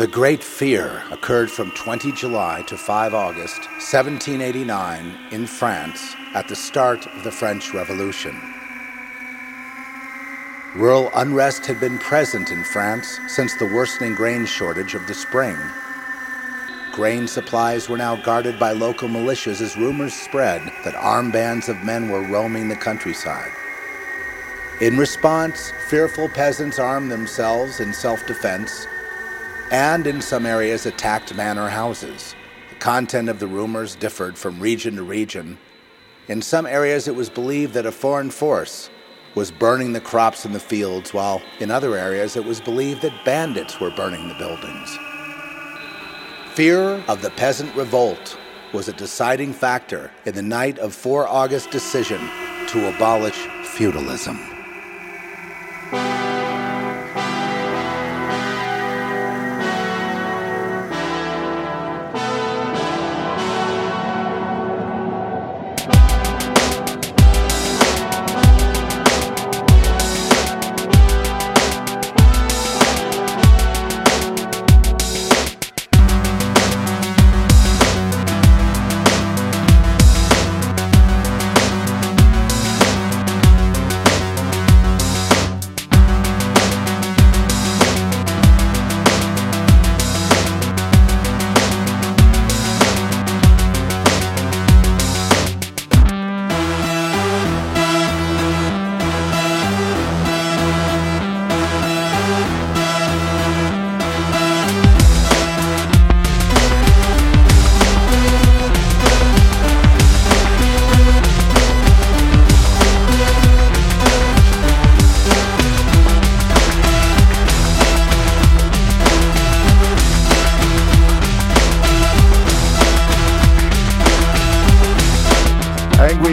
The Great Fear occurred from 20 July to 5 August 1789 in France at the start of the French Revolution. Rural unrest had been present in France since the worsening grain shortage of the spring. Grain supplies were now guarded by local militias as rumors spread that armed bands of men were roaming the countryside. In response, fearful peasants armed themselves in self defense and, in some areas, attacked manor houses. The content of the rumors differed from region to region. In some areas, it was believed that a foreign force was burning the crops in the fields, while in other areas it was believed that bandits were burning the buildings. Fear of the peasant revolt was a deciding factor in the night of 4 August decision to abolish feudalism.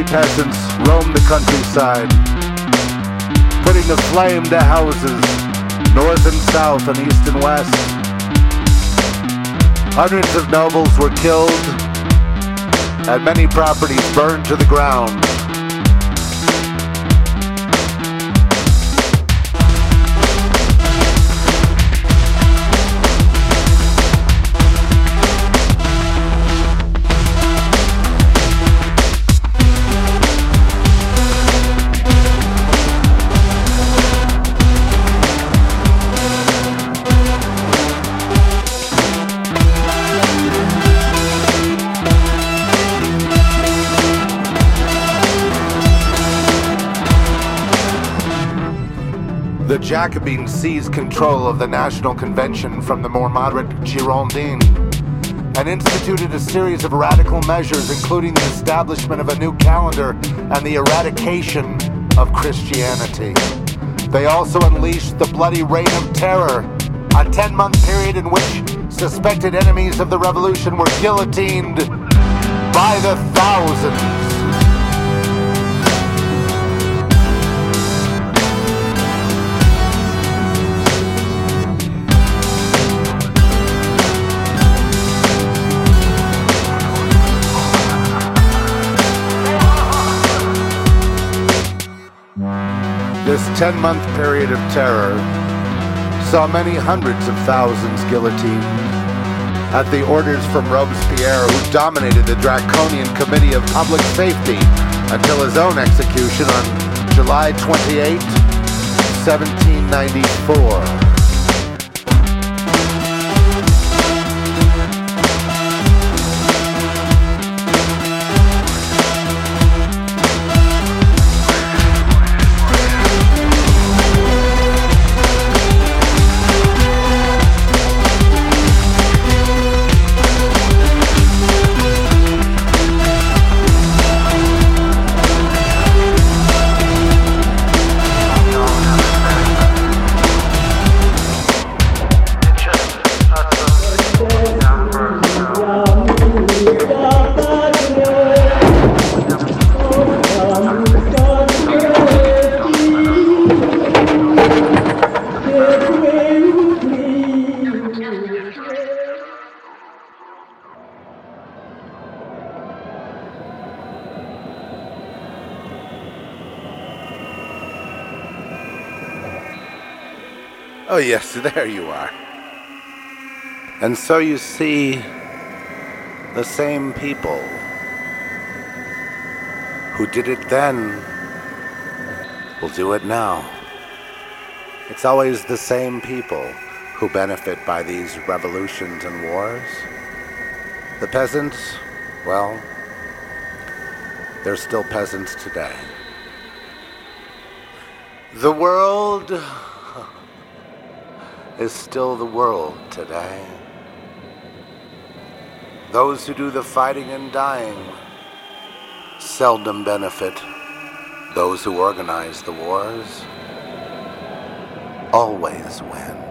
Peasants roamed the countryside, putting the flame to houses north and south and east and west. Hundreds of nobles were killed and many properties burned to the ground. The Jacobins seized control of the National Convention from the more moderate Girondins and instituted a series of radical measures, including the establishment of a new calendar and the eradication of Christianity. They also unleashed the bloody Reign of Terror, a 10 month period in which suspected enemies of the revolution were guillotined by the thousands. 10 month period of terror saw many hundreds of thousands guillotined at the orders from Robespierre, who dominated the Draconian Committee of Public Safety until his own execution on July 28, 1794. Oh, yes, there you are. And so you see the same people who did it then will do it now. It's always the same people who benefit by these revolutions and wars. The peasants, well, they're still peasants today. The world is still the world today. Those who do the fighting and dying seldom benefit. Those who organize the wars always win.